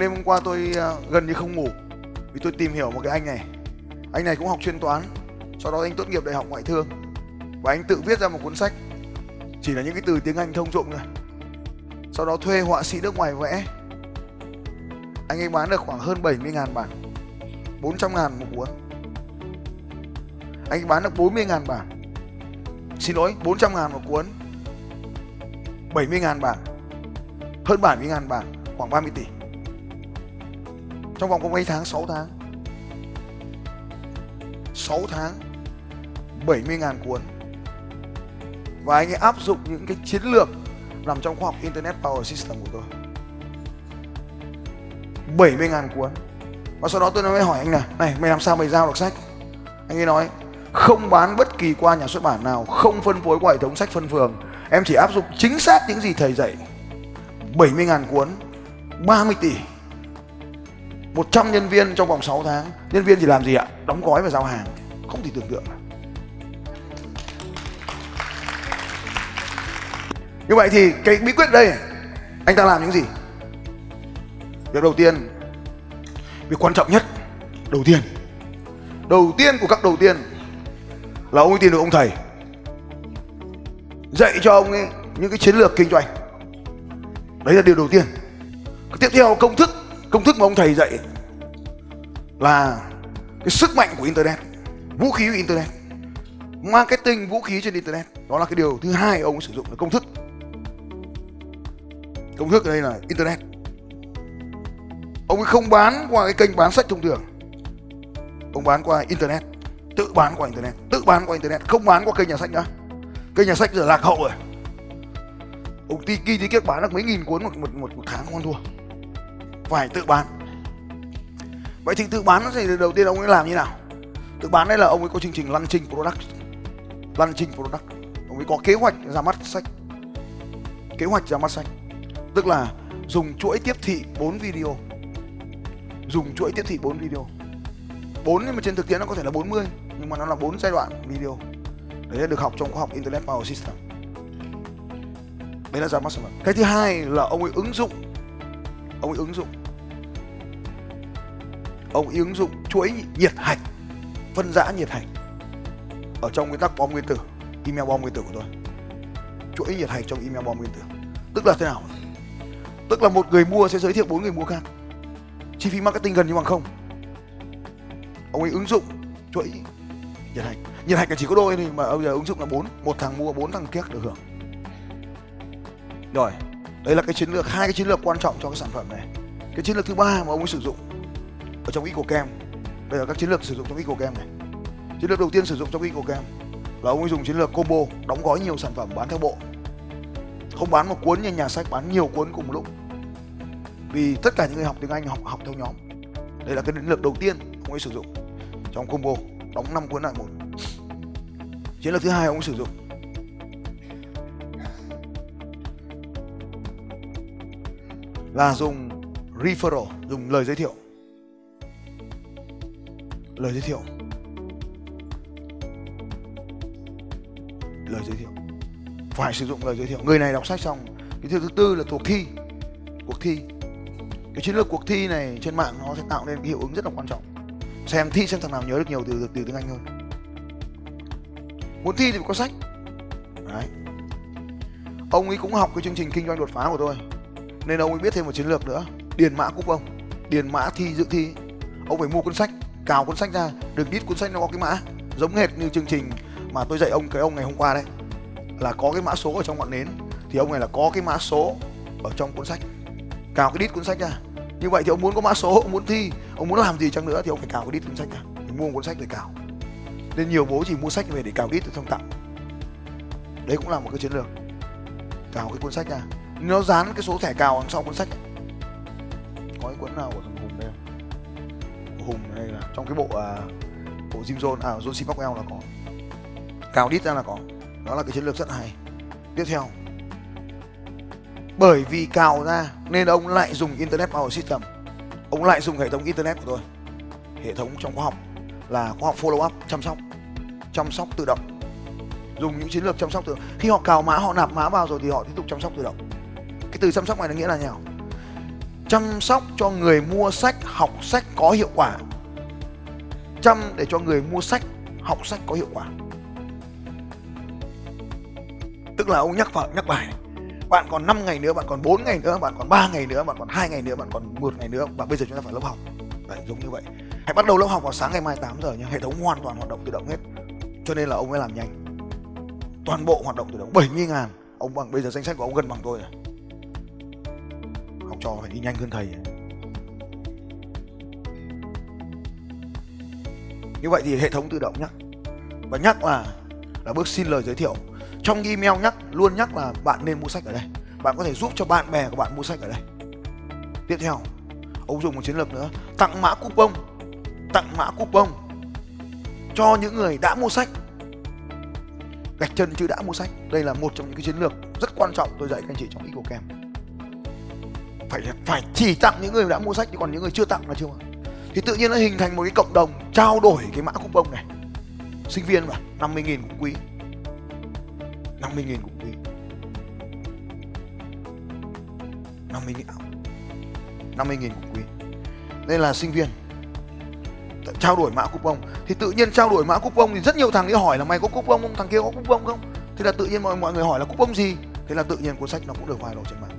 Đêm hôm qua tôi ờ, gần như không ngủ vì tôi tìm hiểu một cái anh này. Anh này cũng học chuyên toán, sau đó anh tốt nghiệp đại học ngoại thương và anh tự viết ra một cuốn sách chỉ là những cái từ tiếng Anh thông dụng thôi. Sau đó thuê họa sĩ nước ngoài vẽ. Anh ấy bán được khoảng hơn 70 ngàn bản, 400 ngàn một cuốn. Anh ấy bán được 40 ngàn bản. Xin lỗi, 400 ngàn một cuốn. 70 ngàn bản. Hơn 70 ngàn bản, khoảng 30 tỷ trong vòng có mấy tháng? 6 tháng. 6 tháng 70.000 cuốn. Và anh ấy áp dụng những cái chiến lược nằm trong khoa học Internet Power System của tôi. 70.000 cuốn. Và sau đó tôi mới hỏi anh là này, mày làm sao mày giao được sách? Anh ấy nói, không bán bất kỳ qua nhà xuất bản nào, không phân phối qua hệ thống sách phân phường. Em chỉ áp dụng chính xác những gì thầy dạy. 70.000 cuốn 30 tỷ. 100 nhân viên trong vòng 6 tháng. Nhân viên thì làm gì ạ? Đóng gói và giao hàng. Không thể tưởng tượng Như vậy thì cái bí quyết đây, Anh ta làm những gì? Việc đầu tiên, Việc quan trọng nhất, Đầu tiên. Đầu tiên của các đầu tiên Là ông ấy tìm được ông thầy. Dạy cho ông ấy những cái chiến lược kinh doanh. Đấy là điều đầu tiên. Tiếp theo, công thức công thức mà ông thầy dạy là cái sức mạnh của internet vũ khí của internet marketing vũ khí trên internet. Đó là cái điều thứ hai ông sử dụng là công thức. Công thức ở đây là internet. Ông ấy không bán qua cái kênh bán sách thông thường. Ông bán qua internet tự bán qua internet tự bán qua internet không bán qua kênh nhà sách nữa kênh nhà sách giờ lạc hậu rồi. Ông ti kỳ tí kiếp bán được mấy nghìn cuốn một một một, một tháng không ăn thua phải tự bán. Vậy thì tự bán thì đầu tiên ông ấy làm như nào? Tự bán đây là ông ấy có chương trình launching product. Launching product. Ông ấy có kế hoạch ra mắt sách. Kế hoạch ra mắt sách. Tức là dùng chuỗi tiếp thị 4 video. Dùng chuỗi tiếp thị 4 video. 4 nhưng mà trên thực tiễn nó có thể là 40 nhưng mà nó là 4 giai đoạn video. Đấy là được học trong khoa học Internet Power System. Đấy là ra mắt sản phẩm. Cái thứ hai là ông ấy ứng dụng. Ông ấy ứng dụng ông ứng dụng chuỗi nhiệt hạch phân rã nhiệt hạch ở trong nguyên tắc bom nguyên tử, email bom nguyên tử của tôi. Chuỗi nhiệt hạch trong email bom nguyên tử. Tức là thế nào? Tức là một người mua sẽ giới thiệu bốn người mua khác. Chi phí marketing gần như bằng không. Ông ấy ứng dụng chuỗi nhiệt hạch nhiệt hạch là chỉ có đôi thôi, mà bây giờ ứng dụng là bốn. Một thằng mua, bốn thằng kia được hưởng. Rồi, đấy là cái chiến lược, hai cái chiến lược quan trọng cho cái sản phẩm này. Cái chiến lược thứ ba mà ông ấy sử dụng ở trong Ecocam đây là các chiến lược sử dụng trong Ecocam này. Chiến lược đầu tiên sử dụng trong Ecocam là ông ấy dùng chiến lược combo, đóng gói nhiều sản phẩm bán theo bộ. Không bán một cuốn như nhà sách, bán nhiều cuốn cùng một lúc. Vì tất cả những người học tiếng Anh học học theo nhóm. Đây là cái chiến lược đầu tiên ông ấy sử dụng trong combo, đóng 5 cuốn lại một. Chiến lược thứ hai ông ấy sử dụng. Là dùng referral, dùng lời giới thiệu lời giới thiệu. Lời giới thiệu. Phải sử dụng lời giới thiệu. Người này đọc sách xong cái thứ thứ tư là cuộc thi. Cuộc thi. Cái chiến lược cuộc thi này trên mạng nó sẽ tạo nên cái hiệu ứng rất là quan trọng. Xem thi xem thằng nào nhớ được nhiều từ từ tiếng anh hơn. Muốn thi thì phải có sách. Đấy. Ông ấy cũng học cái chương trình kinh doanh đột phá của tôi. Nên ông ấy biết thêm một chiến lược nữa. Điền mã cúp ông. Điền mã thi, dự thi. Ông phải mua cuốn sách cào cuốn sách ra, được đít cuốn sách nó có cái mã, giống hệt như chương trình mà tôi dạy ông, cái ông ngày hôm qua đấy, là có cái mã số ở trong ngọn nến, thì ông này là có cái mã số ở trong cuốn sách. Cào cái đít cuốn sách ra. Như vậy thì ông muốn có mã số, ông muốn thi, ông muốn làm gì chăng nữa thì ông phải cào cái đít cuốn sách ra. Mua một cuốn sách để cào. Nên nhiều bố chỉ mua sách về để cào đít rồi xong tặng. Đấy cũng là một cái chiến lược. Cào cái cuốn sách ra. Nó dán cái số thẻ cào đằng sau cuốn sách. Ấy. có cái cuốn nào của hùng hay là trong cái bộ uh, bộ Jim Jones à John C. Maxwell là có. Cào đít ra là có. Đó là cái chiến lược rất hay. Tiếp theo. Bởi vì cào ra nên ông lại dùng internet power system. Ông lại dùng hệ thống internet của tôi. Hệ thống trong khoa học là khoa học follow up chăm sóc chăm sóc tự động. Dùng những chiến lược chăm sóc tự động. Khi họ cào mã họ nạp mã vào rồi thì họ tiếp tục chăm sóc tự động. Cái từ chăm sóc này nó nghĩa là nào? Chăm sóc cho người mua sách, học sách có hiệu quả. Chăm để cho người mua sách, học sách có hiệu quả. Tức là ông nhắc vào, nhắc bài bạn còn 5 ngày nữa, bạn còn 4 ngày nữa, bạn còn 3 ngày nữa, bạn còn hai ngày nữa, bạn còn một ngày nữa, và bây giờ chúng ta phải lớp học. Đấy, giống như vậy. Hãy bắt đầu lớp học vào sáng ngày mai 8 giờ nhé. Hệ thống hoàn toàn hoạt động tự động hết. Cho nên là ông ấy làm nhanh. Toàn bộ hoạt động tự động. 70 ngàn. Ông bằng, bây giờ danh sách của ông gần bằng tôi rồi trò phải đi nhanh hơn thầy. Như vậy thì hệ thống tự động nhắc và nhắc là là bước xin lời giới thiệu. Trong email nhắc, luôn nhắc là bạn nên mua sách ở đây. Bạn có thể giúp cho bạn bè của bạn mua sách ở đây. Tiếp theo, ông dùng một chiến lược nữa. Tặng mã coupon. Tặng mã coupon cho những người đã mua sách. Gạch chân chứ đã mua sách. Đây là một trong những cái chiến lược rất quan trọng tôi dạy các anh chị trong EcoCamp phải phải chỉ tặng những người đã mua sách, chứ còn những người chưa tặng là chưa thì tự nhiên nó hình thành một cái cộng đồng trao đổi cái mã coupon này. Sinh viên mà 50 nghìn cũng quý. 50 nghìn cũng quý. 50 nghìn 50 nghìn cũng quý. Đây là sinh viên trao đổi mã coupon thì tự nhiên trao đổi mã coupon thì rất nhiều thằng đi hỏi là mày có coupon không? Thằng kia có coupon không? Thế là tự nhiên mọi mọi người hỏi là coupon gì? Thế là tự nhiên cuốn sách nó cũng được viral trên mạng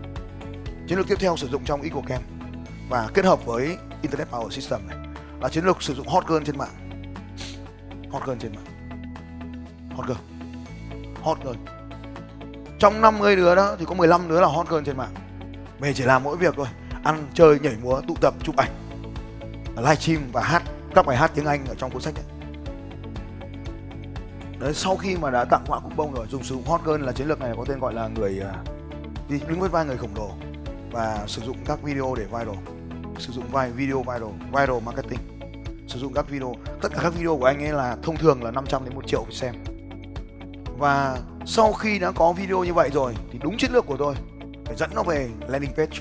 chiến lược tiếp theo sử dụng trong EcoCamp và kết hợp với Internet Power System này là chiến lược sử dụng hot girl trên mạng. Hot girl trên mạng. Hot girl. Hot girl. Trong 50 đứa đó thì có 15 đứa là hot girl trên mạng. Mình chỉ làm mỗi việc thôi. Ăn chơi nhảy múa tụ tập chụp ảnh livestream và hát các bài hát tiếng Anh ở trong cuốn sách đấy. Đấy, sau khi mà đã tặng mã bông rồi dùng sử dụng hot girl là chiến lược này có tên gọi là người à, đứng với vai người khổng lồ và sử dụng các video để viral. Sử dụng vài video viral viral marketing. Sử dụng các video, tất cả các video của anh ấy là thông thường là 500 đến 1 triệu xem. Và sau khi đã có video như vậy rồi, thì đúng chiến lược của tôi phải dẫn nó về landing page.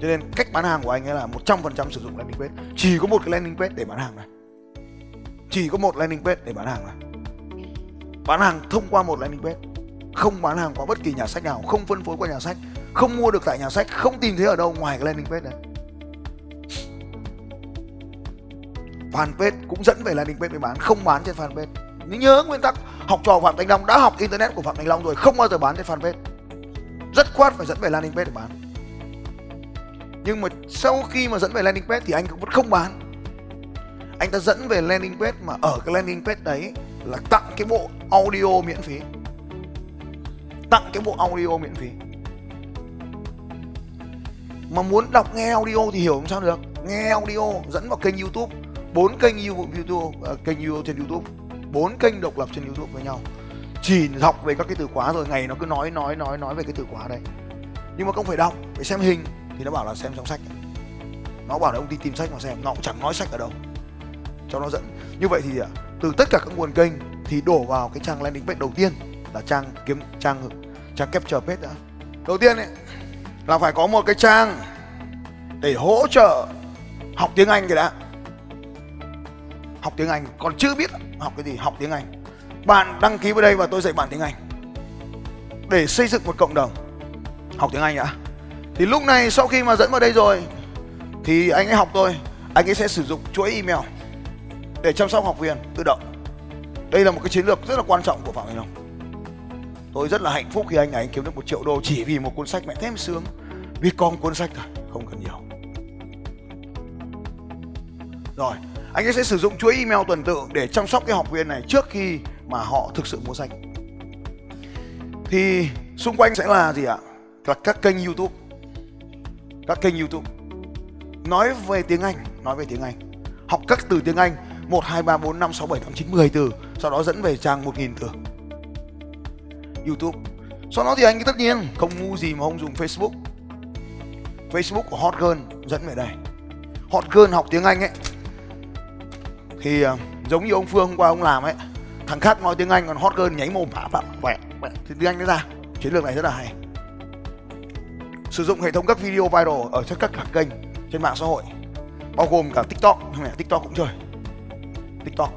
Cho nên cách bán hàng của anh ấy là 100% sử dụng landing page. Chỉ có một cái landing page để bán hàng này. Chỉ có một landing page để bán hàng này. Bán hàng thông qua một landing page không bán hàng qua bất kỳ nhà sách nào, không phân phối qua nhà sách, không mua được tại nhà sách, không tìm thấy ở đâu ngoài cái landing page này. Fanpage cũng dẫn về landing page để bán, không bán trên fanpage. Nhưng nhớ nguyên tắc học trò phạm thanh long đã học internet của phạm thanh long rồi, không bao giờ bán trên fanpage. Rất khoát phải dẫn về landing page để bán. Nhưng mà sau khi mà dẫn về landing page thì anh cũng vẫn không bán. Anh ta dẫn về landing page mà ở cái landing page đấy là tặng cái bộ audio miễn phí tặng cái bộ audio miễn phí. Mà muốn đọc nghe audio thì hiểu làm sao được. Nghe audio dẫn vào kênh youtube. Bốn kênh youtube uh, kênh youtube trên youtube. Bốn kênh độc lập trên youtube với nhau. Chỉ học về các cái từ khóa rồi ngày nó cứ nói nói nói nói về cái từ khóa đấy. Nhưng mà không phải đọc phải xem hình thì nó bảo là xem trong sách. Nó bảo là ông đi tìm sách mà xem. Nó cũng chẳng nói sách ở đâu. Cho nó dẫn. Như vậy thì à, từ tất cả các nguồn kênh thì đổ vào cái trang landing page đầu tiên là trang kiếm, trang trang capture page đã. Đầu tiên ấy, là phải có một cái trang để hỗ trợ học tiếng anh cái đã. Học tiếng anh, còn chưa biết học cái gì, học tiếng anh. Bạn đăng ký vào đây và tôi dạy bạn tiếng anh. Để xây dựng một cộng đồng, học tiếng anh đã. Thì lúc này sau khi mà dẫn vào đây rồi, thì anh ấy học tôi anh ấy sẽ sử dụng chuỗi email để chăm sóc học viên tự động. Đây là một cái chiến lược rất là quan trọng của phạm anh long tôi rất là hạnh phúc khi anh ấy anh kiếm được một triệu đô chỉ vì một cuốn sách mẹ thêm sướng. Vì con cuốn sách thôi không cần nhiều. Rồi, anh ấy sẽ sử dụng chuỗi email tuần tự để chăm sóc cái học viên này trước khi mà họ thực sự mua sách. Thì xung quanh sẽ là gì ạ? Là các kênh youtube. Các kênh youtube. Nói về tiếng anh, nói về tiếng anh. Học các từ tiếng anh, một, hai, ba, bốn, năm, sáu, bảy, tám, chín, mười từ. Sau đó dẫn về trang một nghìn từ youtube. Sau đó thì anh tất nhiên không ngu gì mà không dùng facebook. Facebook của hot girl dẫn về đây. Hot girl học tiếng anh ấy. Thì ờ, giống như ông phương hôm qua ông làm ấy, thằng khác nói tiếng anh còn hot girl nháy mồm, phả phả quẹ thì tiếng anh nó ra. Chiến lược này rất là hay. Sử dụng hệ thống các video viral ở trên các các kênh trên mạng xã hội, bao gồm cả tiktok mẹ tiktok cũng chơi. Tiktok.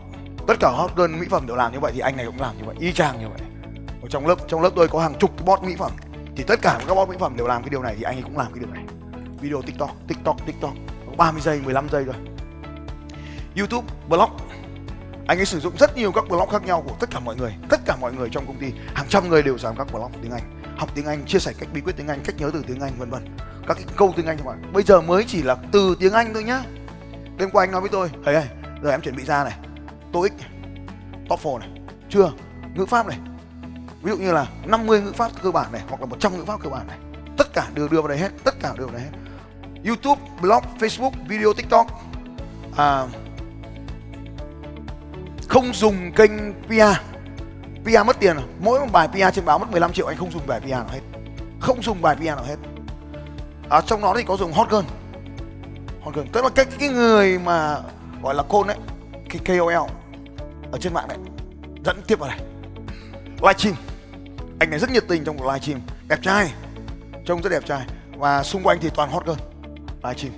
Tất cả hot girl mỹ phẩm đều làm như vậy thì anh này cũng làm như vậy, y chang như vậy trong lớp trong lớp tôi có hàng chục cái bot mỹ phẩm. Thì tất cả các bot mỹ phẩm đều làm cái điều này thì anh ấy cũng làm cái điều này. Video tiktok tiktok tiktok. 30 giây 15 giây thôi. Youtube, blog. Anh ấy sử dụng rất nhiều các blog khác nhau của tất cả mọi người. Tất cả mọi người trong công ty, hàng trăm người đều làm các blog tiếng anh. Học tiếng anh, chia sẻ cách bí quyết tiếng anh, cách nhớ từ tiếng anh, vân vân. Các cái câu tiếng anh các bạn. Bây giờ mới chỉ là từ tiếng anh thôi nhá. Đêm qua anh nói với tôi thầy ơi giờ em chuẩn bị ra này. Toic TOEFL này. Chưa? Ngữ pháp này ví dụ như là 50 ngữ pháp cơ bản này hoặc là 100 ngữ pháp cơ bản này. Tất cả đều đưa vào đây hết tất cả đều vào đây hết. YouTube blog Facebook video TikTok. À, không dùng kênh PR PR mất tiền mỗi một bài PR trên báo mất 15 triệu anh không dùng bài PR nào hết. Không dùng bài PR nào hết. À, trong đó thì có dùng hot girl. Hot girl. Tức là cái cái người mà gọi là côn đấy cái KOL ở trên mạng đấy dẫn tiếp vào này livestream anh này rất nhiệt tình trong một live stream. Đẹp trai. Trông rất đẹp trai. Và xung quanh thì toàn hot girl. Live stream.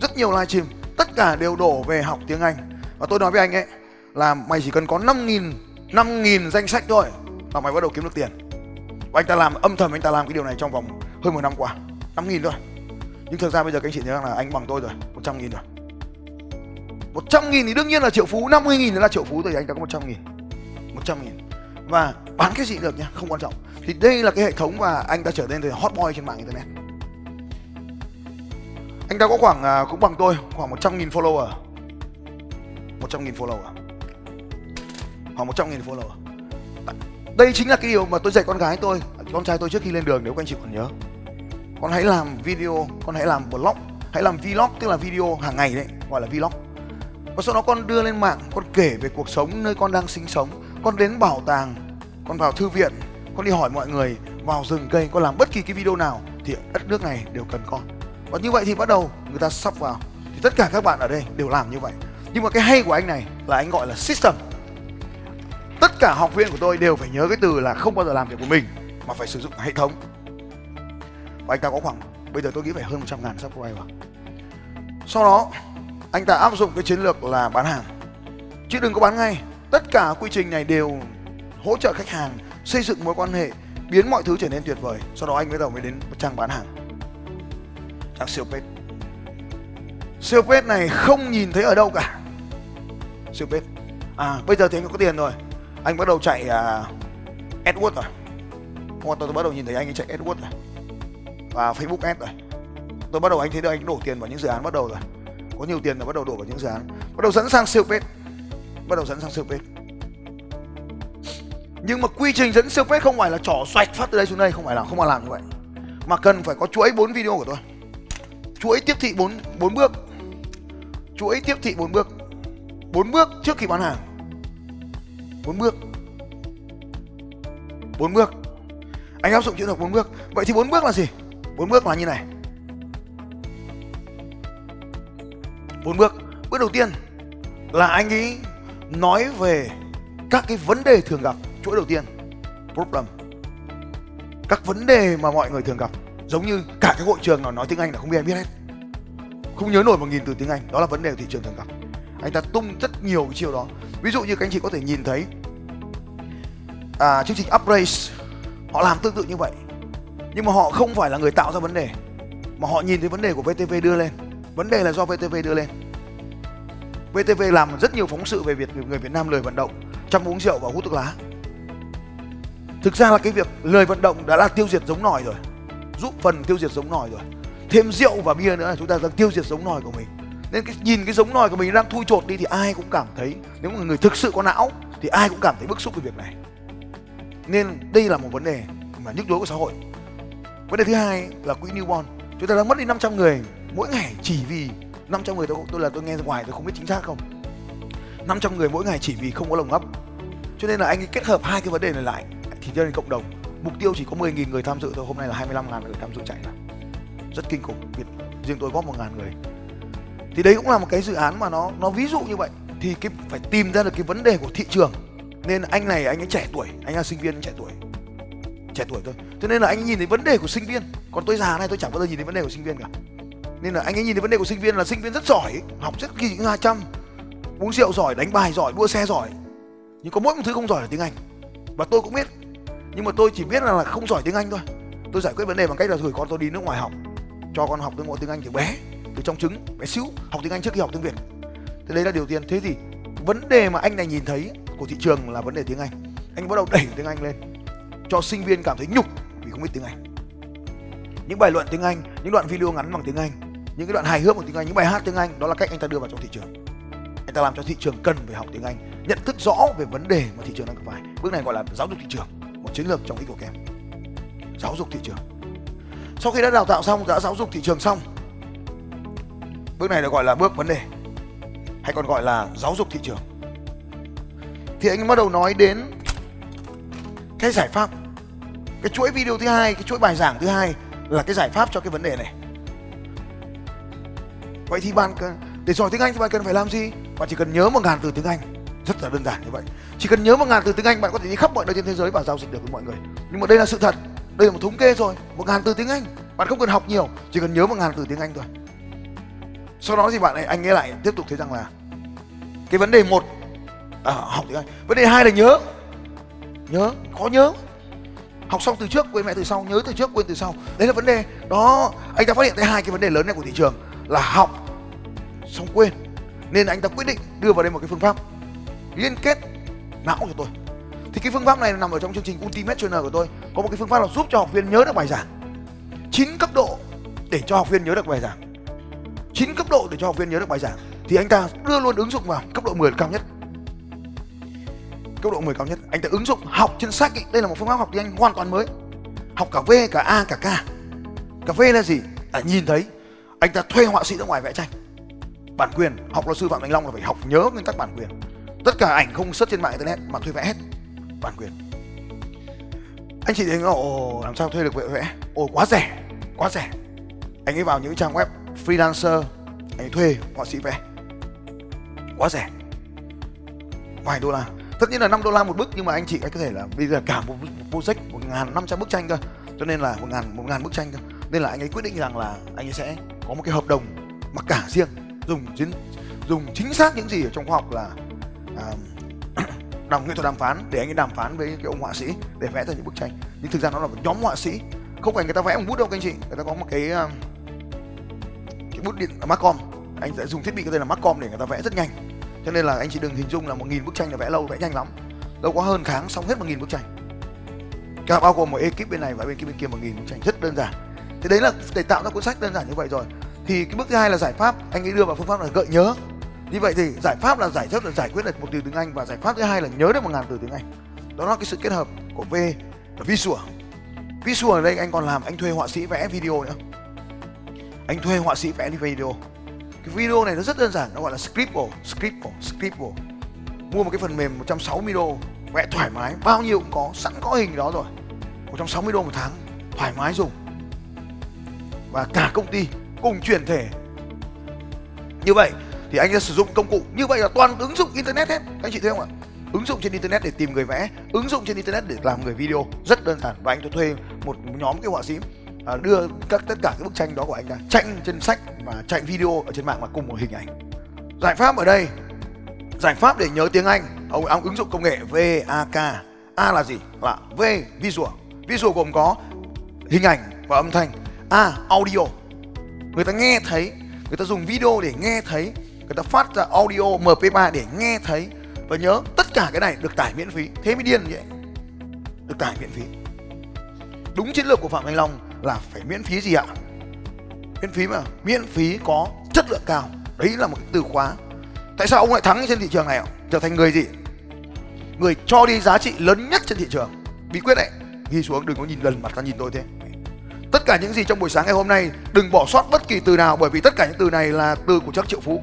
Rất nhiều live stream. Tất cả đều đổ về học tiếng Anh. Và tôi nói với anh ấy là mày chỉ cần có 5.000 5.000 danh sách thôi là mày bắt đầu kiếm được tiền. Và anh ta làm, âm thầm anh ta làm cái điều này trong vòng hơn một năm qua. 5.000 thôi. Nhưng thực ra bây giờ các anh chị thấy rằng là anh bằng tôi rồi. 100 nghìn rồi. 100 nghìn thì đương nhiên là triệu phú. 50 nghìn là triệu phú rồi. Anh ta có 100 nghìn. 100 nghìn và bán cái gì được nhá không quan trọng. Thì đây là cái hệ thống và anh ta trở nên từ hot boy trên mạng internet. Anh ta có khoảng à, cũng bằng tôi, khoảng 100 nghìn follower. 100 nghìn follower. Khoảng 100 nghìn follower. Đây chính là cái điều mà tôi dạy con gái tôi, con trai tôi trước khi lên đường, nếu các anh chị còn nhớ. Con hãy làm video, con hãy làm vlog, hãy làm vlog, tức là video hàng ngày đấy, gọi là vlog. Và sau đó con đưa lên mạng, con kể về cuộc sống nơi con đang sinh sống con đến bảo tàng, con vào thư viện, con đi hỏi mọi người, vào rừng cây, con làm bất kỳ cái video nào thì đất nước này đều cần con. Và như vậy thì bắt đầu người ta sắp vào. Thì tất cả các bạn ở đây đều làm như vậy. Nhưng mà cái hay của anh này là anh gọi là system. Tất cả học viên của tôi đều phải nhớ cái từ là không bao giờ làm việc của mình, mà phải sử dụng hệ thống. Và anh ta có khoảng, bây giờ tôi nghĩ phải hơn 100 ngàn subscriber. Sau đó, anh ta áp dụng cái chiến lược là bán hàng. Chứ đừng có bán ngay tất cả quy trình này đều hỗ trợ khách hàng xây dựng mối quan hệ biến mọi thứ trở nên tuyệt vời. Sau đó anh mới đầu mới đến trang bán hàng. Trang siêu page siêu page này không nhìn thấy ở đâu cả. Siêu page à bây giờ thì anh có tiền rồi. Anh bắt đầu chạy à, AdWords rồi. Hôm tôi, tôi bắt đầu nhìn thấy anh ấy chạy AdWords rồi. Và Facebook Ads rồi. Tôi bắt đầu anh thấy được anh đổ tiền vào những dự án bắt đầu rồi. Có nhiều tiền là bắt đầu đổ vào những dự án. Bắt đầu dẫn sang siêu page bắt đầu dẫn sang siêu nhưng mà quy trình dẫn siêu không phải là trỏ xoạch phát từ đây xuống đây, không phải là, không mà làm như vậy. Mà cần phải có chuỗi bốn video của tôi. Chuỗi tiếp thị bốn bốn bước. Chuỗi tiếp thị bốn bước. Bốn bước trước khi bán hàng. Bốn bước. Bốn bước. Anh áp dụng chiến được bốn bước. Vậy thì bốn bước là gì? Bốn bước là như này. Bốn bước. Bước đầu tiên là anh ấy nói về các cái vấn đề thường gặp chuỗi đầu tiên problem. Các vấn đề mà mọi người thường gặp giống như cả cái hội trường nào nói tiếng anh là không biết ai biết hết. Không nhớ nổi một nghìn từ tiếng anh đó là vấn đề thị trường thường gặp. Anh ta tung rất nhiều cái chiêu đó. Ví dụ như các anh chị có thể nhìn thấy à, chương trình upgrade họ làm tương tự như vậy. Nhưng mà họ không phải là người tạo ra vấn đề mà họ nhìn thấy vấn đề của VTV đưa lên. Vấn đề là do VTV đưa lên. VTV làm rất nhiều phóng sự về việc người Việt Nam lười vận động chăm uống rượu và hút thuốc lá. Thực ra là cái việc lười vận động đã là tiêu diệt giống nòi rồi, giúp phần tiêu diệt giống nòi rồi. Thêm rượu và bia nữa là chúng ta đang tiêu diệt giống nòi của mình. Nên cái, nhìn cái giống nòi của mình đang thui chột đi thì ai cũng cảm thấy, nếu mà người thực sự có não thì ai cũng cảm thấy bức xúc về việc này. Nên đây là một vấn đề mà nhức nhối của xã hội. Vấn đề thứ hai là quỹ newborn chúng ta đang mất đi 500 người mỗi ngày chỉ vì 500 người tôi, tôi là tôi nghe ngoài tôi không biết chính xác không. 500 người mỗi ngày chỉ vì không có lồng hấp cho nên là anh ấy kết hợp hai cái vấn đề này lại thì cho nên cộng đồng. Mục tiêu chỉ có 10.000 người tham dự thôi hôm nay là 25.000 người tham dự chạy là rất kinh khủng Việt riêng tôi góp 1.000 người. Thì đấy cũng là một cái dự án mà nó nó ví dụ như vậy. Thì cái phải tìm ra được cái vấn đề của thị trường. Nên anh này anh ấy trẻ tuổi anh là sinh viên trẻ tuổi. Trẻ tuổi thôi. Cho nên là anh nhìn thấy vấn đề của sinh viên. Còn tôi già này tôi chẳng bao giờ nhìn thấy vấn đề của sinh viên cả nên là anh ấy nhìn thấy vấn đề của sinh viên là sinh viên rất giỏi học rất kỳ hai trăm uống rượu giỏi đánh bài giỏi đua xe giỏi. Nhưng có mỗi một thứ không giỏi là tiếng anh. Và tôi cũng biết. Nhưng mà tôi chỉ biết là, là không giỏi tiếng anh thôi. Tôi giải quyết vấn đề bằng cách là gửi con tôi đi nước ngoài học. Cho con học tiếng ngôn tiếng anh từ bé từ trong trứng bé xíu học tiếng anh trước khi học tiếng việt. Thế đấy là điều tiên. Thế thì vấn đề mà anh này nhìn thấy của thị trường là vấn đề tiếng anh. Anh bắt đầu đẩy tiếng anh lên cho sinh viên cảm thấy nhục vì không biết tiếng anh. Những bài luận tiếng anh những đoạn video ngắn bằng tiếng anh những cái đoạn hài hước bằng tiếng anh, những bài hát tiếng anh, đó là cách anh ta đưa vào trong thị trường. Anh ta làm cho thị trường cần phải học tiếng anh, nhận thức rõ về vấn đề mà thị trường đang gặp phải. Bước này gọi là giáo dục thị trường, một chiến lược trong ý của em giáo dục thị trường. Sau khi đã đào tạo xong, đã giáo dục thị trường xong, bước này được gọi là bước vấn đề, hay còn gọi là giáo dục thị trường. Thì anh bắt đầu nói đến cái giải pháp. Cái chuỗi video thứ hai, cái chuỗi bài giảng thứ hai là cái giải pháp cho cái vấn đề này vậy thì bạn để giỏi tiếng anh thì bạn cần phải làm gì? Bạn chỉ cần nhớ một ngàn từ tiếng anh. Rất là đơn giản như vậy. Chỉ cần nhớ một ngàn từ tiếng anh bạn có thể đi khắp mọi nơi trên thế giới và giao dịch được với mọi người. Nhưng mà đây là sự thật. Đây là một thống kê rồi. Một ngàn từ tiếng anh. Bạn không cần học nhiều. Chỉ cần nhớ một ngàn từ tiếng anh thôi. Sau đó thì bạn ấy, anh nghe lại tiếp tục thấy rằng là cái vấn đề một à, học tiếng anh. Vấn đề hai là nhớ. Nhớ. Khó nhớ. Học xong từ trước quên mẹ từ sau. Nhớ từ trước quên từ sau. Đấy là vấn đề. Đó anh ta phát hiện thấy hai cái vấn đề lớn này của thị trường là học xong quên. Nên anh ta quyết định đưa vào đây một cái phương pháp liên kết não cho tôi. Thì cái phương pháp này nằm ở trong chương trình Ultimate Trainer của tôi. Có một cái phương pháp là giúp cho học viên nhớ được bài giảng? Chín cấp độ để cho học viên nhớ được bài giảng. Chín cấp độ để cho học viên nhớ được bài giảng. Thì anh ta đưa luôn ứng dụng vào cấp độ 10 cao nhất. Cấp độ 10 cao nhất. Anh ta ứng dụng học trên sách ý. đây là một phương pháp học tiếng Anh hoàn toàn mới. Học cả V, cả A, cả K. Cả V là gì? Là nhìn thấy anh ta thuê họa sĩ ra ngoài vẽ tranh. Bản quyền học luật sư phạm thành long là phải học nhớ nguyên tắc bản quyền. Tất cả ảnh không xuất trên mạng internet mà thuê vẽ hết. Bản quyền. Anh chị thấy ồ làm sao thuê được vẽ vẽ? Ồ quá rẻ quá rẻ. Anh ấy vào những trang web freelancer anh ấy thuê họa sĩ vẽ. Quá rẻ. Vài đô la. Tất nhiên là 5 đô la một bức nhưng mà anh chị có thể là bây giờ cả một, một project một ngàn năm trăm bức tranh cơ. Cho nên là một ngàn một ngàn bức tranh cơ nên là anh ấy quyết định rằng là anh ấy sẽ có một cái hợp đồng mặc cả riêng dùng chính dùng chính xác những gì ở trong khoa học là à, đàm nghệ thuật đàm phán để anh ấy đàm phán với cái ông họa sĩ để vẽ ra những bức tranh. Nhưng thực ra nó là một nhóm họa sĩ không phải người ta vẽ một bút đâu các anh chị. Người ta có một cái um, cái bút điện Macom anh sẽ dùng thiết bị có tên là Macom để người ta vẽ rất nhanh. Cho nên là anh chị đừng hình dung là một nghìn bức tranh là vẽ lâu vẽ nhanh lắm. Đâu có hơn tháng xong hết một nghìn bức tranh. Cả bao gồm một ekip bên này và bên kia bên kia một nghìn bức tranh rất đơn giản thì đấy là để tạo ra cuốn sách đơn giản như vậy rồi. Thì cái bước thứ hai là giải pháp, anh ấy đưa vào phương pháp là gợi nhớ. Như vậy thì giải pháp là giải pháp là giải quyết được một từ tiếng anh và giải pháp thứ hai là nhớ được một ngàn từ tiếng anh. Đó là cái sự kết hợp của v và visual visual ở đây anh còn làm, anh thuê họa sĩ vẽ video nữa. Anh thuê họa sĩ vẽ đi video. Cái video này nó rất đơn giản, nó gọi là scribble scribble scribble. Mua một cái phần mềm 160 đô, vẽ thoải mái, bao nhiêu cũng có, sẵn có hình đó rồi. 160 đô một tháng, thoải mái dùng và cả công ty cùng chuyển thể. Như vậy thì anh sẽ sử dụng công cụ như vậy là toàn ứng dụng internet hết. Các anh chị thấy không ạ? Ứng dụng trên internet để tìm người vẽ ứng dụng trên internet để làm người video. Rất đơn giản. Và anh cho thuê một nhóm cái họa sĩ à, đưa các tất cả các bức tranh đó của anh ra tranh trên sách và chạy video ở trên mạng và cùng một hình ảnh. Giải pháp ở đây giải pháp để nhớ tiếng anh. Ông, ông ứng dụng công nghệ VAK A là gì? Là V visual. Visual gồm có hình ảnh và âm thanh à. Audio. Người ta nghe thấy, người ta dùng video để nghe thấy, người ta phát ra audio mp3 để nghe thấy. Và nhớ, tất cả cái này được tải miễn phí. Thế mới điên vậy. Được tải miễn phí. Đúng chiến lược của phạm thanh long là phải miễn phí gì ạ? Miễn phí mà. Miễn phí có chất lượng cao. Đấy là một cái từ khóa. Tại sao ông lại thắng trên thị trường này ạ? Trở thành người gì? Người cho đi giá trị lớn nhất trên thị trường. Bí quyết đấy ghi xuống, đừng có nhìn lần mặt ta nhìn tôi thế tất cả những gì trong buổi sáng ngày hôm nay, đừng bỏ sót bất kỳ từ nào, bởi vì tất cả những từ này là từ của chắc triệu phú.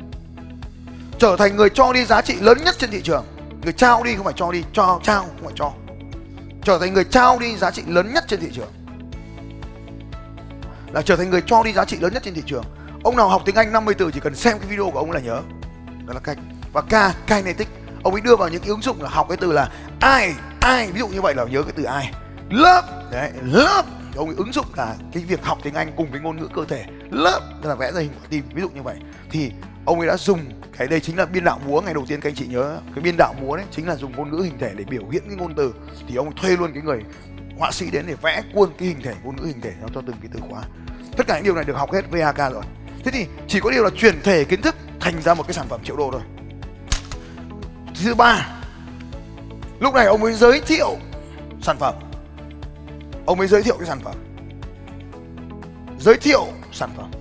Trở thành người cho đi giá trị lớn nhất trên thị trường. Người trao đi không phải cho đi, cho, trao không phải cho. Trở thành người trao đi giá trị lớn nhất trên thị trường. Là trở thành người cho đi giá trị lớn nhất trên thị trường. Ông nào học tiếng anh 50 từ chỉ cần xem cái video của ông là nhớ. Đó là cách. Và k kinetic. Ông ấy đưa vào những ứng dụng là học cái từ là ai ai ví dụ như vậy là nhớ cái từ ai lớp đấy lớp ông ấy ứng dụng cả cái việc học tiếng anh cùng với ngôn ngữ cơ thể lớp, tức là vẽ ra hình quả tim, ví dụ như vậy. Thì ông ấy đã dùng cái đây chính là biên đạo múa, ngày đầu tiên các anh chị nhớ, cái biên đạo múa đấy chính là dùng ngôn ngữ hình thể để biểu hiện cái ngôn từ. Thì ông thuê luôn cái người họa sĩ đến để vẽ cuôn cái hình thể, ngôn ngữ hình thể nó cho từng cái từ khóa. Tất cả những điều này được học hết VHK rồi. Thế thì chỉ có điều là chuyển thể kiến thức thành ra một cái sản phẩm triệu đô thôi. Thứ ba, lúc này ông mới giới thiệu sản phẩm ông mới giới thiệu cái sản phẩm. Giới thiệu sản phẩm.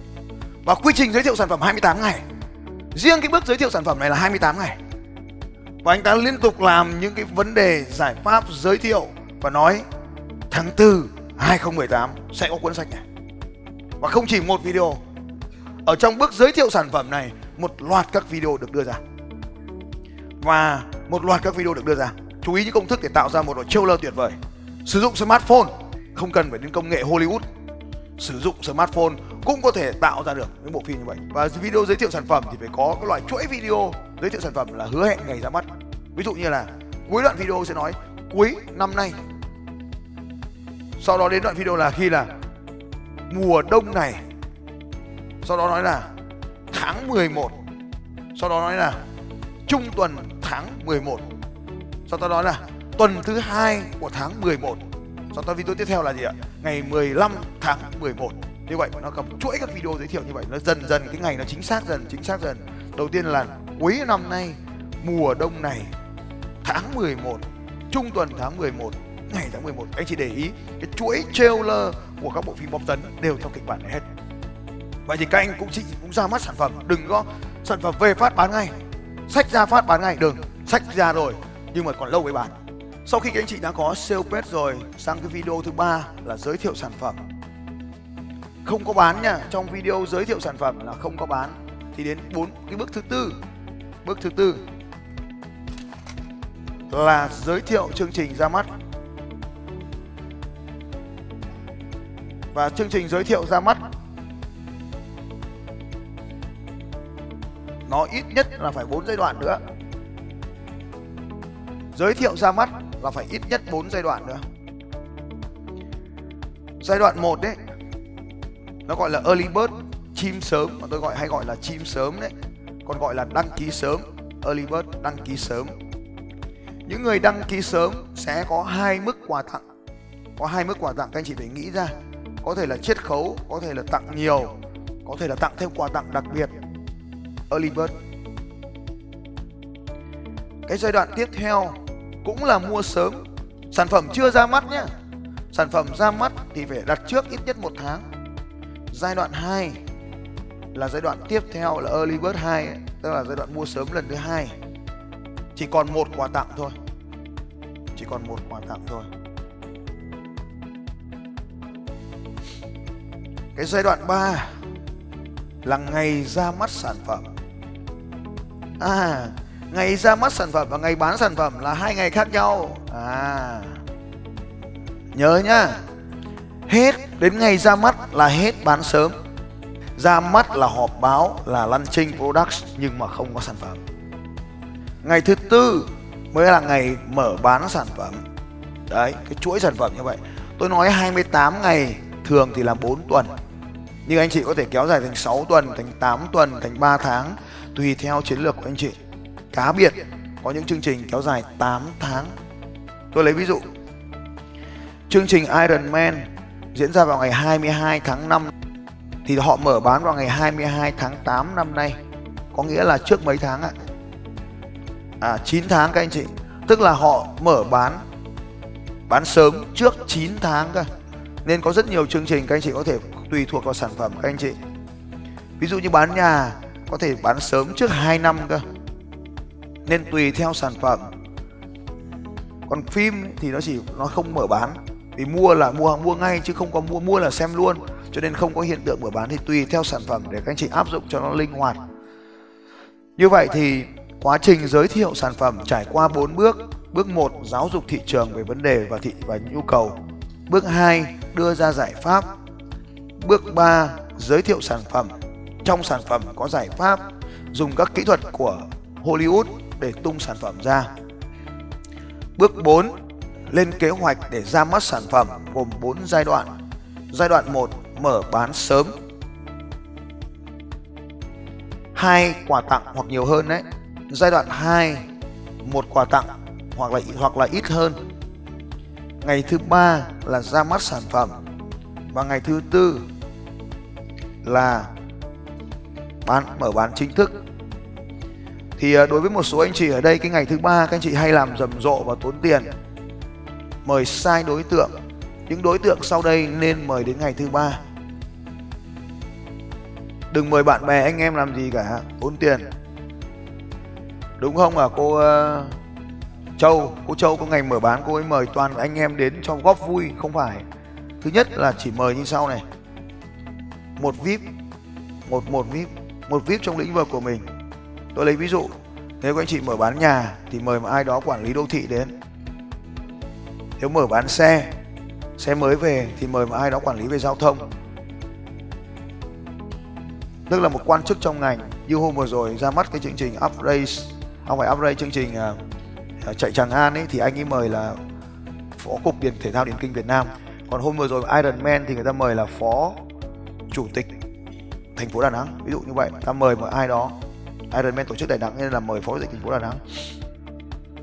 Và quy trình giới thiệu sản phẩm 28 ngày. Riêng cái bước giới thiệu sản phẩm này là 28 ngày. Và anh ta liên tục làm những cái vấn đề giải pháp giới thiệu và nói tháng 4 2018 sẽ có cuốn sách này. Và không chỉ một video. Ở trong bước giới thiệu sản phẩm này, một loạt các video được đưa ra. Và một loạt các video được đưa ra. Chú ý những công thức để tạo ra một đội trailer tuyệt vời. Sử dụng smartphone không cần phải đến công nghệ Hollywood sử dụng smartphone cũng có thể tạo ra được những bộ phim như vậy. Và video giới thiệu sản phẩm thì phải có cái loại chuỗi video giới thiệu sản phẩm là hứa hẹn ngày ra mắt. Ví dụ như là cuối đoạn video sẽ nói, cuối năm nay. Sau đó đến đoạn video là khi là mùa đông này. Sau đó nói là tháng 11 sau đó nói là trung tuần tháng 11 sau đó nói là tuần thứ hai của tháng 11 sau đó video tiếp theo là gì ạ? Ngày 15 tháng 11 như vậy, nó cầm chuỗi các video giới thiệu như vậy. Nó dần dần, cái ngày nó chính xác dần, chính xác dần. Đầu tiên là cuối năm nay, mùa đông này, tháng 11 trung tuần tháng 11 ngày tháng 11 anh chị để ý, cái chuỗi trailer của các bộ phim bom tấn đều theo kịch bản này hết. Vậy thì các anh cũng chị cũng ra mắt sản phẩm. Đừng có, sản phẩm về phát bán ngay. Sách ra phát bán ngay. Đừng sách ra rồi. Nhưng mà còn lâu mới bán sau khi các anh chị đã có sale page rồi, sang cái video thứ ba là giới thiệu sản phẩm. Không có bán nha, trong video giới thiệu sản phẩm là không có bán. Thì đến bốn, cái bước thứ tư. Bước thứ tư là giới thiệu chương trình ra mắt. Và chương trình giới thiệu ra mắt, nó ít nhất là phải 4 giai đoạn nữa. Giới thiệu ra mắt là phải ít nhất 4 giai đoạn nữa. Giai đoạn 1 đấy nó gọi là early bird, chim sớm, mà tôi gọi, hay gọi là chim sớm đấy. Còn gọi là đăng ký sớm, early bird, đăng ký sớm. Những người đăng ký sớm sẽ có hai mức quà tặng. Có hai mức quà tặng, các anh chị phải nghĩ ra. Có thể là chiết khấu, có thể là tặng nhiều, có thể là tặng thêm quà tặng đặc biệt. Early bird. Cái giai đoạn tiếp theo cũng là mua sớm. Sản phẩm chưa ra mắt nhé sản phẩm ra mắt thì phải đặt trước ít nhất một tháng. Giai đoạn 2 là giai đoạn tiếp theo là early bird 2 ấy, tức là giai đoạn mua sớm lần thứ hai. Chỉ còn một quà tặng thôi. Chỉ còn một quà tặng thôi. Cái giai đoạn 3 là ngày ra mắt sản phẩm. À ngày ra mắt sản phẩm và ngày bán sản phẩm là hai ngày khác nhau. À. Nhớ nhá. Hết đến ngày ra mắt là hết bán sớm. Ra mắt là họp báo, là launching products nhưng mà không có sản phẩm. Ngày thứ tư mới là ngày mở bán sản phẩm. Đấy, cái chuỗi sản phẩm như vậy. Tôi nói 28 ngày, thường thì là 4 tuần. Nhưng anh chị có thể kéo dài thành 6 tuần, thành 8 tuần, thành 3 tháng, tùy theo chiến lược của anh chị cá biệt, có những chương trình kéo dài 8 tháng. Tôi lấy ví dụ. Chương trình Iron Man diễn ra vào ngày 22 tháng 5 thì họ mở bán vào ngày 22 tháng 8 năm nay. Có nghĩa là trước mấy tháng ạ? À 9 tháng các anh chị. Tức là họ mở bán bán sớm trước 9 tháng cơ. Nên có rất nhiều chương trình các anh chị có thể tùy thuộc vào sản phẩm các anh chị. Ví dụ như bán nhà, có thể bán sớm trước 2 năm cơ nên tùy theo sản phẩm. Còn phim thì nó chỉ, nó không mở bán. Vì mua là mua mua ngay chứ không có mua mua là xem luôn. Cho nên không có hiện tượng mở bán thì tùy theo sản phẩm để các anh chị áp dụng cho nó linh hoạt. Như vậy thì quá trình giới thiệu sản phẩm trải qua 4 bước. Bước 1 giáo dục thị trường về vấn đề và thị và nhu cầu. Bước 2 đưa ra giải pháp. Bước 3 giới thiệu sản phẩm. Trong sản phẩm có giải pháp, dùng các kỹ thuật của Hollywood để tung sản phẩm ra. Bước 4 lên kế hoạch để ra mắt sản phẩm gồm 4 giai đoạn. Giai đoạn 1 mở bán sớm. 2. quà tặng hoặc nhiều hơn đấy. Giai đoạn 2 một quà tặng hoặc là hoặc là ít hơn. Ngày thứ ba là ra mắt sản phẩm. Và ngày thứ tư là bán, mở bán chính thức thì à, đối với một số anh chị ở đây cái ngày thứ ba các anh chị hay làm rầm rộ và tốn tiền. Mời sai đối tượng. Những đối tượng sau đây nên mời đến ngày thứ ba. Đừng mời bạn bè anh em làm gì cả tốn tiền. Đúng không à cô uh, châu cô châu có ngày mở bán cô ấy mời toàn anh em đến cho góp vui không phải. Thứ nhất là chỉ mời như sau này. Một vip một một vip một vip trong lĩnh vực của mình tôi lấy ví dụ. Nếu các anh chị mở bán nhà thì mời một ai đó quản lý đô thị đến. Nếu mở bán xe xe mới về thì mời một ai đó quản lý về giao thông. Tức là một quan chức trong ngành. Như hôm vừa rồi ra mắt cái chương trình upgrade không phải upgrade chương trình uh, chạy Tràng An ấy thì anh ấy mời là phó cục điện thể thao điền kinh Việt Nam. Còn hôm vừa rồi Iron Man thì người ta mời là phó chủ tịch thành phố Đà Nẵng. Ví dụ như vậy ta mời một ai đó Ironman tổ chức Đà Nẵng nên là mời phó chủ tịch thành phố Đà Nẵng.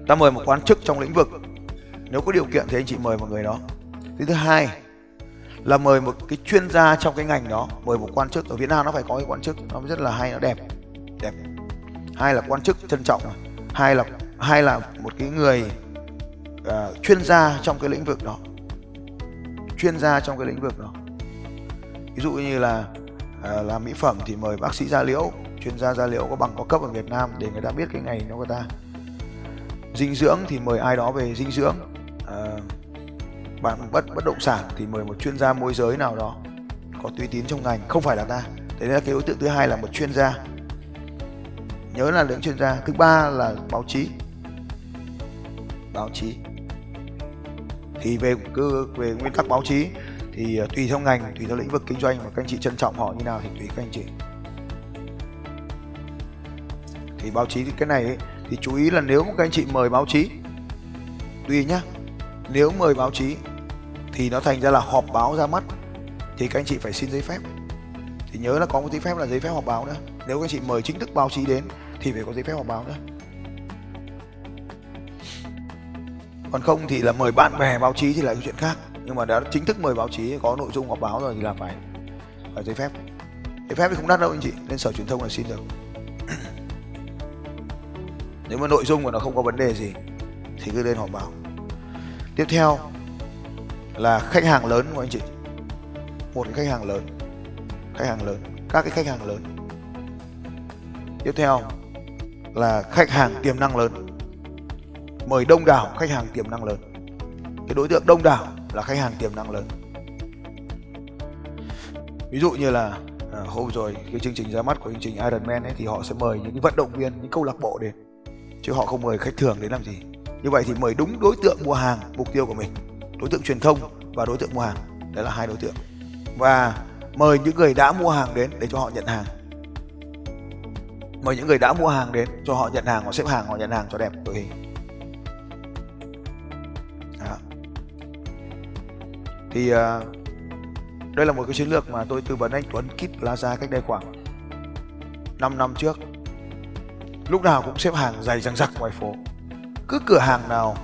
Ta mời một quan chức trong lĩnh vực. Nếu có điều kiện thì anh chị mời một người đó. Thứ thứ hai là mời một cái chuyên gia trong cái ngành đó mời một quan chức. Ở Việt Nam nó phải có cái quan chức nó rất là hay nó đẹp. Đẹp. Hai là quan chức trân trọng. Hai là hai là một cái người uh, chuyên gia trong cái lĩnh vực đó. Chuyên gia trong cái lĩnh vực đó. Ví dụ như là à, uh, làm mỹ phẩm thì mời bác sĩ da liễu chuyên gia da liễu có bằng có cấp ở Việt Nam để người ta biết cái ngành đó người ta. Dinh dưỡng thì mời ai đó về dinh dưỡng? À, bạn bất bất động sản thì mời một chuyên gia môi giới nào đó có uy tín trong ngành không phải là ta. Đấy là cái đối tượng thứ hai là một chuyên gia. Nhớ là lượng chuyên gia. Thứ ba là báo chí. Báo chí. Thì về cơ về nguyên tắc báo chí thì à, tùy theo ngành tùy theo lĩnh vực kinh doanh mà các anh chị trân trọng họ như nào thì tùy các anh chị thì báo chí thì cái này ấy, thì chú ý là nếu các anh chị mời báo chí tùy nhá nếu mời báo chí thì nó thành ra là họp báo ra mắt thì các anh chị phải xin giấy phép. Thì nhớ là có một giấy phép là giấy phép họp báo nữa nếu các anh chị mời chính thức báo chí đến thì phải có giấy phép họp báo nữa còn không thì là mời bạn bè báo chí thì là cái chuyện khác. Nhưng mà đã chính thức mời báo chí có nội dung họp báo rồi thì là phải phải giấy phép. Giấy phép thì không đắt đâu anh chị nên sở truyền thông là xin được nếu mà nội dung của nó không có vấn đề gì thì cứ lên họ báo. Tiếp theo là khách hàng lớn của anh chị. Một cái khách hàng lớn khách hàng lớn các cái khách hàng lớn. Tiếp theo là khách hàng tiềm năng lớn. Mời đông đảo khách hàng tiềm năng lớn. Cái đối tượng đông đảo là khách hàng tiềm năng lớn. Ví dụ như là à, hôm rồi cái chương trình ra mắt của chương trình Iron Man ấy thì họ sẽ mời những vận động viên những câu lạc bộ đến chứ họ không mời khách thường đến làm gì. Như vậy thì mời đúng đối tượng mua hàng mục tiêu của mình. Đối tượng truyền thông và đối tượng mua hàng. Đấy là hai đối tượng. Và mời những người đã mua hàng đến để cho họ nhận hàng. Mời những người đã mua hàng đến cho họ nhận hàng họ xếp hàng họ nhận hàng cho đẹp đội hình. Đó. thì uh, đây là một cái chiến lược mà tôi tư vấn anh Tuấn Kit Plaza cách đây khoảng 5 năm trước lúc nào cũng xếp hàng dày răng rặc ngoài phố. Cứ cửa hàng nào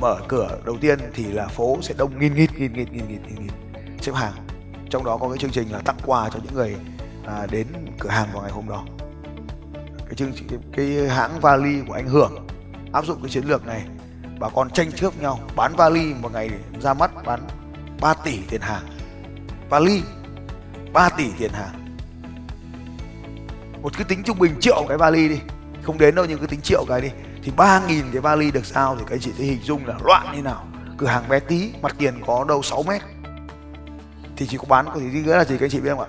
mở cửa đầu tiên thì là phố sẽ đông nghìn nghịt nghìn nghịt nghìn nghịt nghìn nghịt xếp hàng. Trong đó có cái chương trình là tặng quà cho những người à, đến cửa hàng vào ngày hôm đó. Cái chương trình cái hãng vali của anh hưởng áp dụng cái chiến lược này bà con tranh trước nhau bán vali một ngày ra mắt bán 3 tỷ tiền hàng. Vali 3 tỷ tiền hàng. Một cái tính trung bình triệu cái vali đi không đến đâu nhưng cứ tính triệu cái đi. Thì ba nghìn cái vali được sao thì các anh chị sẽ hình dung là loạn như nào. Cửa hàng bé tí mặt tiền có đâu 6 mét. Thì chỉ có bán có thể đi nghĩa là gì các anh chị biết không ạ?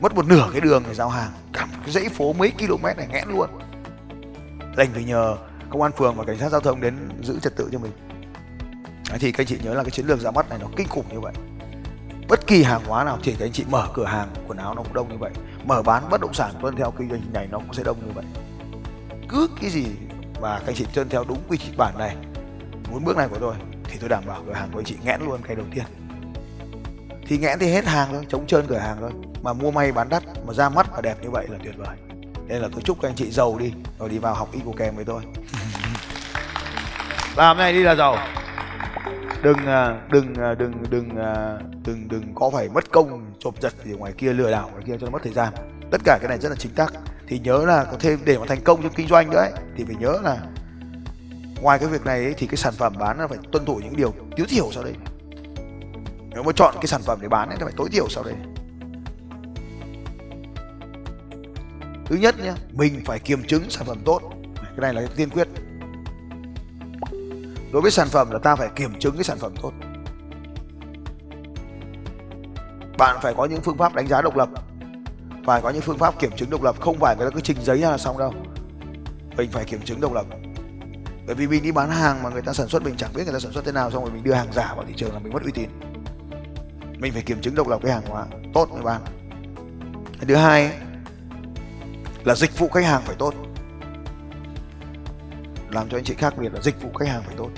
Mất một nửa cái đường để giao hàng. Cả một cái dãy phố mấy km này nghẽn luôn. Đành phải nhờ công an phường và cảnh sát giao thông đến giữ trật tự cho mình. Đấy, thì các anh chị nhớ là cái chiến lược ra mắt này nó kinh khủng như vậy. Bất kỳ hàng hóa nào thì các anh chị mở cửa hàng quần áo nó cũng đông như vậy. Mở bán bất động sản tuân theo kinh doanh này nó cũng sẽ đông như vậy cứ cái gì mà các anh chị tuân theo đúng quy trình bản này, muốn bước này của tôi, thì tôi đảm bảo cửa hàng của anh chị nghẽn luôn cái đầu tiên. Thì nghẽn thì hết hàng thôi chống trơn cửa hàng thôi. Mà mua may bán đắt, mà ra mắt và đẹp như vậy là tuyệt vời. Nên là tôi chúc các anh chị giàu đi, rồi đi vào học y của kèm với tôi. Làm này đi là giàu. Đừng à, à, đừng đừng đừng đừng đừng có phải mất công chộp giật gì ngoài kia, lừa đảo ngoài kia cho nó mất thời gian. Tất cả cái này rất là chính xác thì nhớ là có thêm để mà thành công trong kinh doanh nữa ấy, thì phải nhớ là ngoài cái việc này ấy, thì cái sản phẩm bán nó phải tuân thủ những điều tối thiểu sau đây nếu mà chọn cái sản phẩm để bán ấy, thì phải tối thiểu sau đây thứ nhất nhé mình phải kiểm chứng sản phẩm tốt. Cái này là cái tiên quyết. Đối với sản phẩm là ta phải kiểm chứng cái sản phẩm tốt. Bạn phải có những phương pháp đánh giá độc lập và có những phương pháp kiểm chứng độc lập không phải người ta cứ trình giấy ra là xong đâu. Mình phải kiểm chứng độc lập. Bởi vì mình đi bán hàng mà người ta sản xuất mình chẳng biết người ta sản xuất thế nào xong rồi mình đưa hàng giả vào thị trường là mình mất uy tín. Mình phải kiểm chứng độc lập cái hàng hóa tốt mới bán. Thứ hai là dịch vụ khách hàng phải tốt. Làm cho anh chị khác biệt là dịch vụ khách hàng phải tốt.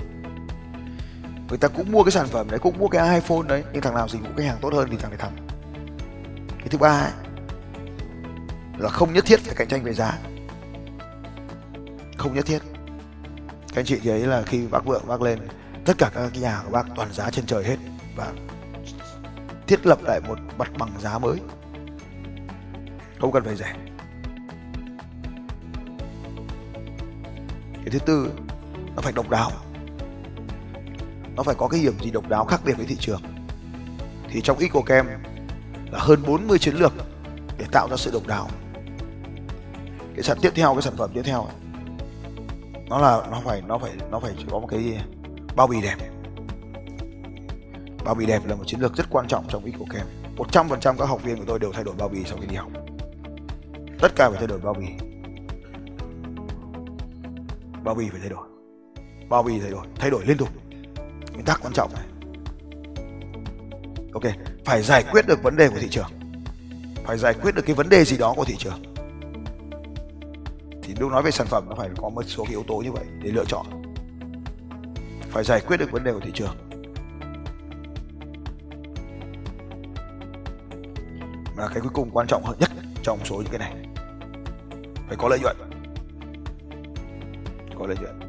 Người ta cũng mua cái sản phẩm đấy cũng mua cái iphone đấy nhưng thằng nào dịch vụ khách hàng tốt hơn thì thằng này thắng. Cái thứ ba ấy, là không nhất thiết phải cạnh tranh về giá. Không nhất thiết. Các anh chị thấy là khi bác vượng, bác lên, tất cả các nhà của bác toàn giá trên trời hết và thiết lập lại một mặt bằng giá mới. Không cần phải rẻ. Cái thứ tư, nó phải độc đáo. Nó phải có cái điểm gì độc đáo khác biệt với thị trường. Thì trong EcoCam là hơn 40 chiến lược để tạo ra sự độc đáo cái sản tiếp theo, cái sản phẩm tiếp theo nó là, nó phải nó phải nó phải có một cái bao bì đẹp. Bao bì đẹp là một chiến lược rất quan trọng trong EcoCam 100% các học viên của tôi đều thay đổi bao bì sau khi đi học. Tất cả phải thay đổi bao bì. Bao bì phải thay đổi. Bao bì thay đổi thay đổi liên tục. Nguyên tắc quan trọng này. Ok, phải giải quyết được vấn đề của thị trường. Phải giải quyết được cái vấn đề gì đó của thị trường thì lúc nói về sản phẩm nó phải có một số cái yếu tố như vậy để lựa chọn. Phải giải quyết được vấn đề của thị trường. Và cái cuối cùng quan trọng hơn nhất trong số những cái này, phải có lợi nhuận. Có lợi nhuận.